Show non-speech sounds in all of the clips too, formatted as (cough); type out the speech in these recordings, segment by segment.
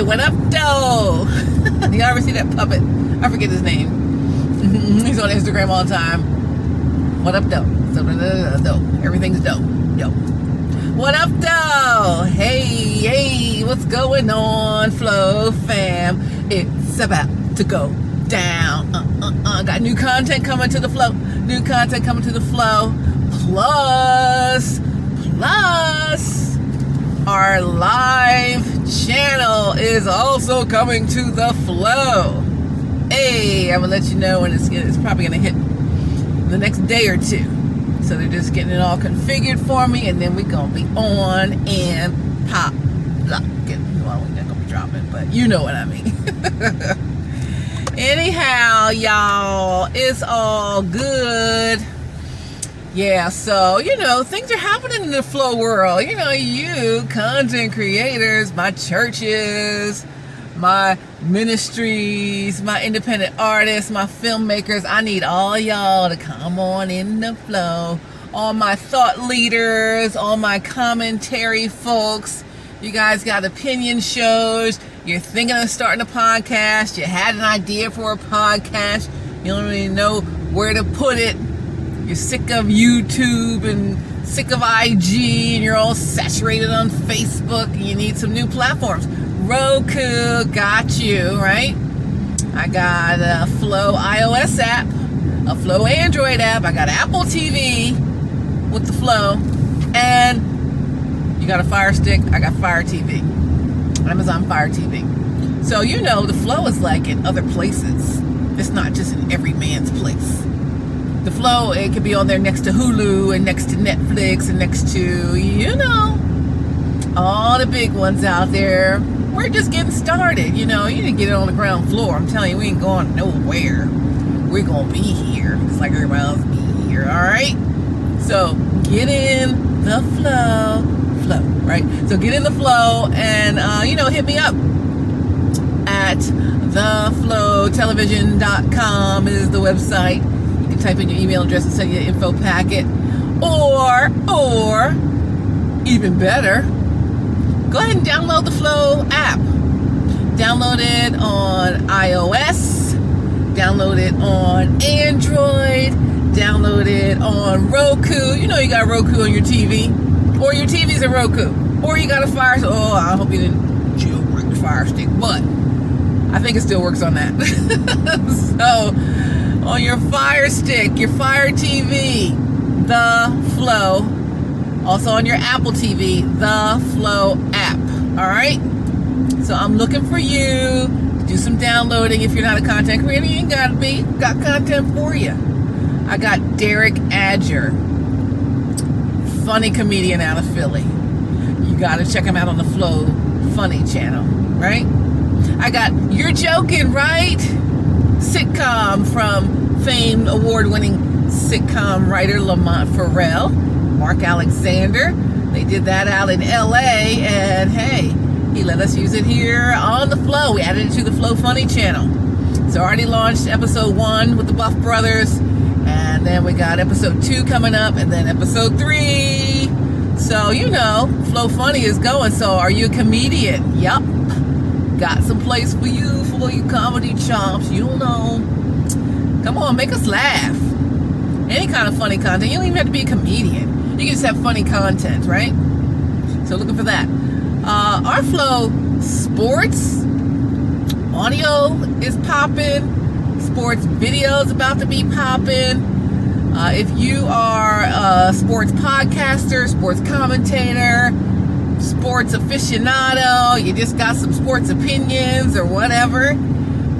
Hey, what up, though? (laughs) Y'all ever see that puppet? I forget his name. He's on Instagram all the time. What up? So, dope. Everything's dope. Yo. What up, though? Hey, hey, what's going on, Flow fam? It's about to go down. Uh, uh, uh. Got new content coming to the flow. New content coming to the flow. Plus, plus, our live channel is also coming to the flow. Hey, I'm gonna let you know when it's it's probably gonna hit the next day or two. So they're just getting it all configured for me, and then we're gonna be on and pop lock Well, we're not gonna be dropping, but you know what I mean. (laughs) Anyhow, y'all, it's all good yeah, so, you know, things are happening in the flow world. You know, you content creators, my churches, my ministries, my independent artists, my filmmakers, I need all y'all to come on in the flow. All my thought leaders, all my commentary folks. You guys got opinion shows. You're thinking of starting a podcast. You had an idea for a podcast. You don't really know where to put it you're sick of YouTube and sick of IG and you're all saturated on Facebook and you need some new platforms. Roku got you, right? I got a Flow iOS app, a Flow Android app, I got Apple TV with the Flow, and you got a Fire Stick, I got Fire TV. Amazon Fire TV. So you know the Flow is like in other places. It's not just in every man's place the flow it could be on there next to hulu and next to netflix and next to you know all the big ones out there. We're just getting started you know you didn't get it on the ground floor. I'm telling you we ain't going nowhere. We're gonna be here just like everybody else be here all right? So get in the flow flow right? So get in the flow and uh, you know hit me up at theflowtelevision.com is the website type in your email address and send you an info packet. Or, or, even better, go ahead and download the Flow app. Download it on iOS, download it on Android, download it on Roku. You know you got Roku on your TV, or your TV's a Roku, or you got a Fire. Oh, I hope you didn't jailbreak the Fire Stick, but I think it still works on that. (laughs) so on your Fire Stick, your Fire TV, The Flow. Also on your Apple TV, The Flow app. All right? So I'm looking for you do some downloading. If you're not a content creator, you ain't got to be. Got content for you. I got Derek Adger, funny comedian out of Philly. You got to check him out on the Flow Funny channel, right? I got You're Joking, right? Sitcom from famed award-winning sitcom writer Lamont Farrell, Mark Alexander. They did that out in LA and hey, he let us use it here on the Flow. We added it to the Flow Funny channel. So already launched episode one with the Buff Brothers and then we got episode two coming up and then episode three. So, you know, Flow Funny is going. So are you a comedian? Yup. Got some place for you for you comedy chops. You know. Come on, make us laugh. Any kind of funny content. You don't even have to be a comedian. You can just have funny content, right? So looking for that. Uh, our flow sports audio is popping. Sports videos about to be popping. Uh, if you are a sports podcaster, sports commentator, sports aficionado, you just got some sports opinions or whatever.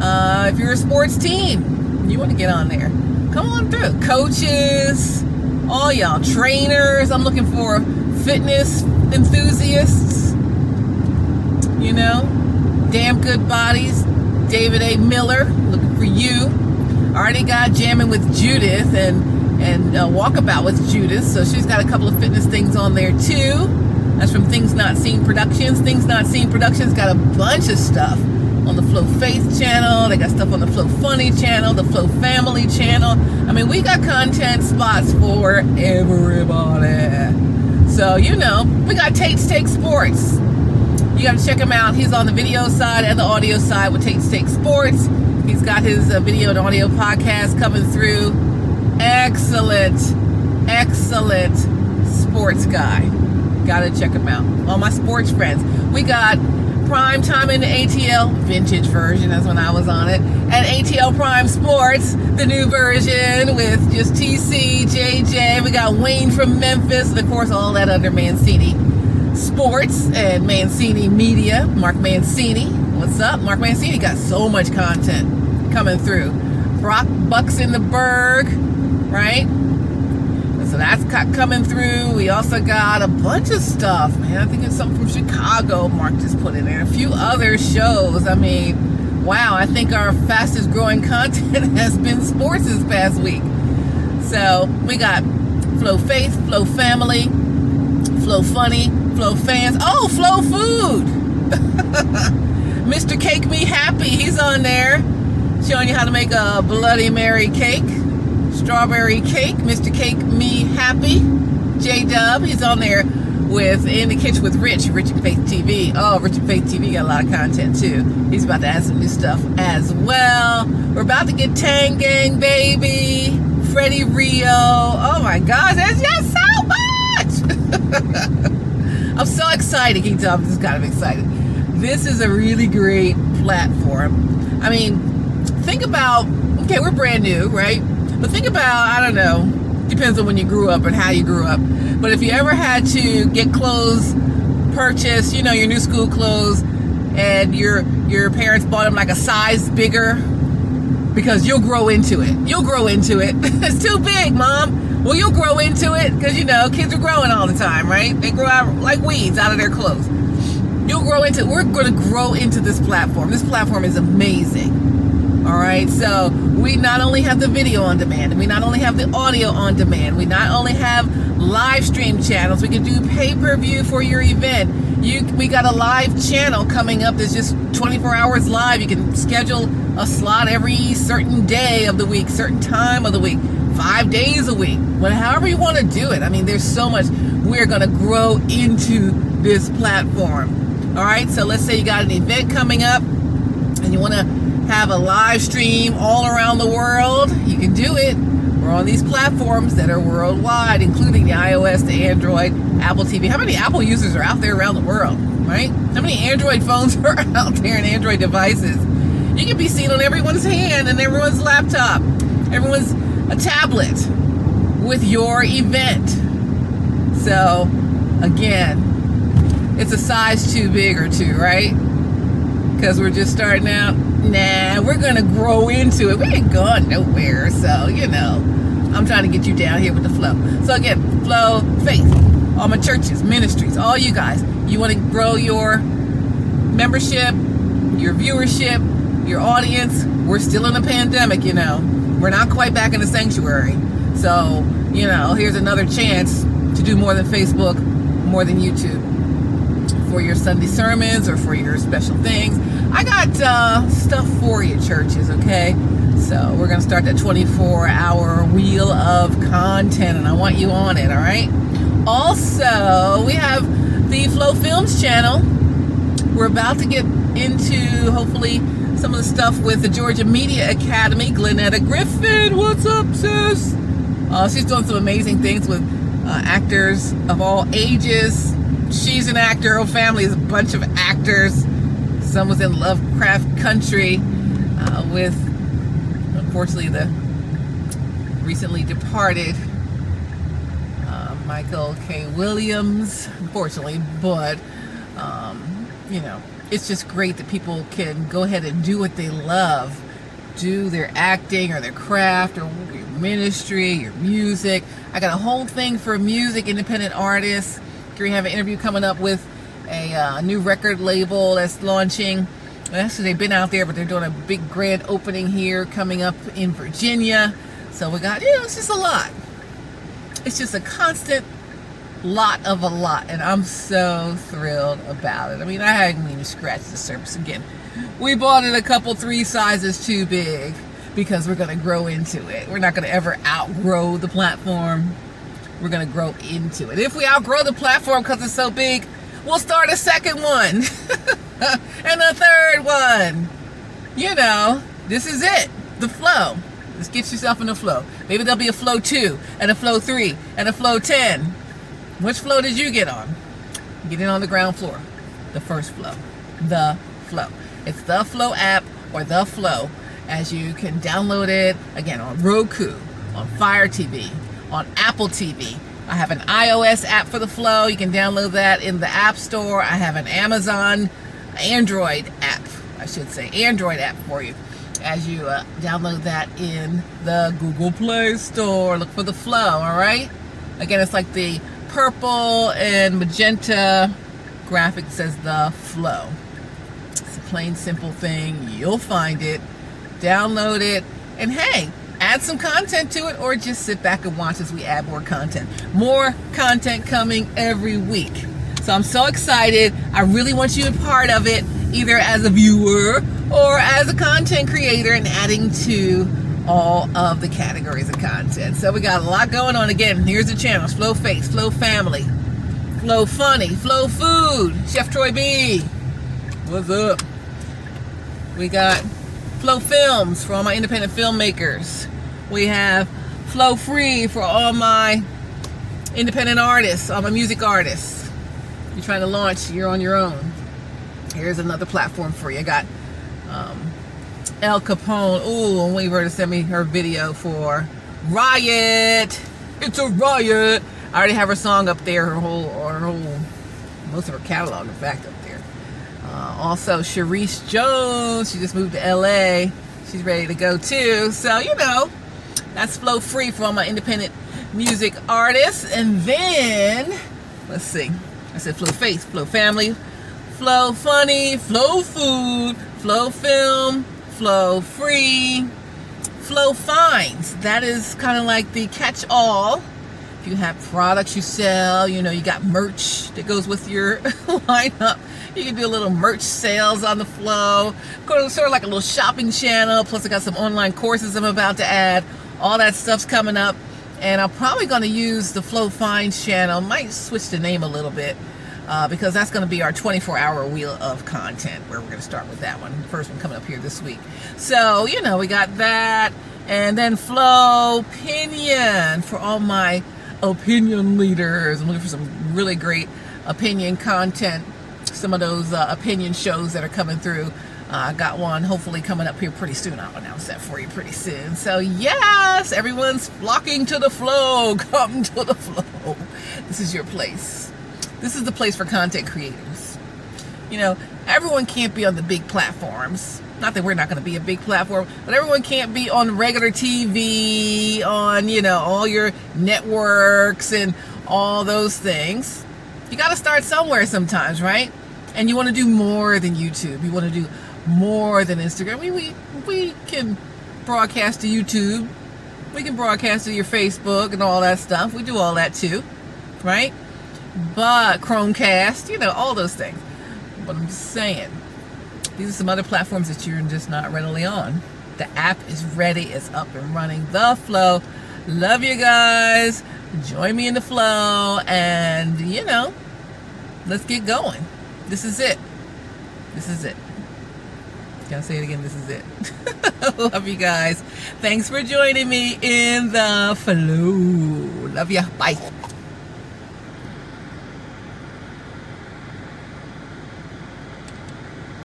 Uh, if you're a sports team, you want to get on there. Come on through. Coaches, all y'all trainers. I'm looking for fitness enthusiasts. You know, damn good bodies. David A. Miller, looking for you. Already got jamming with Judith and and uh, walkabout with Judith. So she's got a couple of fitness things on there too. That's from Things Not Seen Productions. Things Not Seen Productions got a bunch of stuff on the Flow Faith channel. They got stuff on the Flow Funny channel, the Flow Family channel. I mean, we got content spots for everybody. So, you know, we got Tate's Take Sports. You got to check him out. He's on the video side and the audio side with Tate's Take Sports. He's got his uh, video and audio podcast coming through. Excellent, excellent sports guy. Got to check him out. All my sports friends. We got Prime Time in the ATL vintage version. That's when I was on it. And ATL Prime Sports, the new version with just TC, JJ. We got Wayne from Memphis, and of course, all that under Mancini Sports and Mancini Media. Mark Mancini. What's up? Mark Mancini got so much content coming through. Brock Bucks in the Berg, right? That's coming through. We also got a bunch of stuff, man. I think it's something from Chicago. Mark just put it in there. A few other shows. I mean, wow. I think our fastest growing (laughs) content has been sports this past week. So we got Flow Faith, Flow Family, Flow Funny, Flow Fans. Oh, Flow Food. (laughs) Mr. Cake Me Happy. He's on there showing you how to make a Bloody Mary cake strawberry cake, Mr. Cake Me Happy, J Dub. He's on there with In the Kitchen with Rich, Rich and Faith TV. Oh, Rich and Faith TV got a lot of content too. He's about to add some new stuff as well. We're about to get Tang Gang Baby, Freddie Rio. Oh my gosh, there's just so much! (laughs) I'm so excited. You tell I'm just kind of excited? This is a really great platform. I mean, think about okay, we're brand new, right? But think about, I don't know, depends on when you grew up and how you grew up. But if you ever had to get clothes purchased, you know, your new school clothes, and your your parents bought them like a size bigger because you'll grow into it. You'll grow into it. (laughs) it's too big, mom. Well, you'll grow into it because you know kids are growing all the time, right? They grow out like weeds out of their clothes. You'll grow into. We're going to grow into this platform. This platform is amazing. All right, so we not only have the video on demand, we not only have the audio on demand, we not only have live stream channels, we can do pay per view for your event. You, we got a live channel coming up that's just 24 hours live. You can schedule a slot every certain day of the week, certain time of the week, five days a week, whatever however you want to do it. I mean, there's so much. We're going to grow into this platform. All right, so let's say you got an event coming up and you want to have a live stream all around the world, you can do it. We're on these platforms that are worldwide, including the iOS, the Android, Apple TV. How many Apple users are out there around the world, right? How many Android phones (laughs) are out there and Android devices? You can be seen on everyone's hand and everyone's laptop, everyone's a tablet with your event. So, again, it's a size too big or two, right? Because we're just starting out nah, we're gonna grow into it. We ain't going nowhere. So, you know, I'm trying to get you down here with the flow. So again, flow, faith, all my churches, ministries, all you guys. You want to grow your membership, your viewership, your audience. We're still in a pandemic, you know. We're not quite back in the sanctuary. So, you know, here's another chance to do more than Facebook, more than YouTube for your Sunday sermons or for your special things. I got uh, stuff for you, churches, okay? So we're going to start that 24 hour wheel of content, and I want you on it, all right? Also, we have the Flow Films channel. We're about to get into, hopefully, some of the stuff with the Georgia Media Academy. Glennetta Griffin, what's up, sis? Uh, she's doing some amazing things with uh, actors of all ages. She's an actor. Her family is a bunch of actors. Some was in Lovecraft Country uh, with, unfortunately, the recently departed uh, Michael K. Williams, unfortunately, but, um, you know, it's just great that people can go ahead and do what they love, do their acting or their craft or your ministry, your music. I got a whole thing for music, independent artists. We have an interview coming up with a uh, new record label that's launching. Actually, they've been out there, but they're doing a big grand opening here coming up in Virginia. So we got, you know, it's just a lot. It's just a constant lot of a lot, and I'm so thrilled about it. I mean, I haven't even scratched the surface again. We bought it a couple, three sizes too big because we're going to grow into it. We're not going to ever outgrow the platform. We're going to grow into it. If we outgrow the platform because it's so big, we'll start a second one (laughs) and a third one. You know, this is it, the flow. Let's get yourself in the flow. Maybe there'll be a flow two and a flow three and a flow 10. Which flow did you get on? Get in on the ground floor. The first flow. The flow. It's the flow app or the flow as you can download it again on Roku, on Fire TV, on Apple TV. I have an iOS app for the Flow. You can download that in the App Store. I have an Amazon Android app, I should say, Android app for you as you uh, download that in the Google Play Store. Look for the Flow, all right? Again, it's like the purple and magenta graphic says the Flow. It's a plain, simple thing. You'll find it. Download it. And hey, add some content to it or just sit back and watch as we add more content. More content coming every week. So I'm so excited. I really want you a part of it, either as a viewer or as a content creator and adding to all of the categories of content. So we got a lot going on. Again, here's the channels. Flow Faith, Flow Family, Flow Funny, Flow Food, Chef Troy B. What's up? We got Flow Films for all my independent filmmakers. We have Flow Free for all my independent artists, all my music artists. You're trying to launch, you're on your own. Here's another platform for you. I got um, El Capone. Ooh, for her to send me her video for Riot. It's a riot. I already have her song up there, her whole, her whole, most of her catalog, in fact, up there. Uh, also, Sharice Jones, she just moved to LA. She's ready to go too. So, you know, that's Flow Free for all my independent music artists. And then, let's see. I said Flow Faith, Flow Family, Flow Funny, Flow Food, Flow Film, Flow Free, Flow Finds. That is kind of like the catch-all if you have products you sell, you know, you got merch that goes with your (laughs) lineup. You can do a little merch sales on the flow. Sort of like a little shopping channel. Plus, I got some online courses I'm about to add. All that stuff's coming up. And I'm probably going to use the Flow Finds channel. Might switch the name a little bit. Uh, because that's going to be our 24 hour wheel of content where we're going to start with that one. First one coming up here this week. So, you know, we got that. And then Flow Opinion for all my opinion leaders. I'm looking for some really great opinion content. Some of those uh, opinion shows that are coming through. I uh, got one hopefully coming up here pretty soon. I'll announce that for you pretty soon. So yes, everyone's flocking to the flow. (laughs) Come to the flow. This is your place. This is the place for content creators. You know, everyone can't be on the big platforms not that we're not going to be a big platform, but everyone can't be on regular TV, on, you know, all your networks and all those things. You got to start somewhere sometimes, right? And you want to do more than YouTube. You want to do more than Instagram. We, we, we can broadcast to YouTube. We can broadcast to your Facebook and all that stuff. We do all that too, right? But Chromecast, you know, all those things. But I'm just saying, these are some other platforms that you're just not readily on. The app is ready, it's up and running. The flow. Love you guys. Join me in the flow and you know, let's get going. This is it. This is it. Can I say it again? This is it. (laughs) Love you guys. Thanks for joining me in the flow. Love ya. Bye.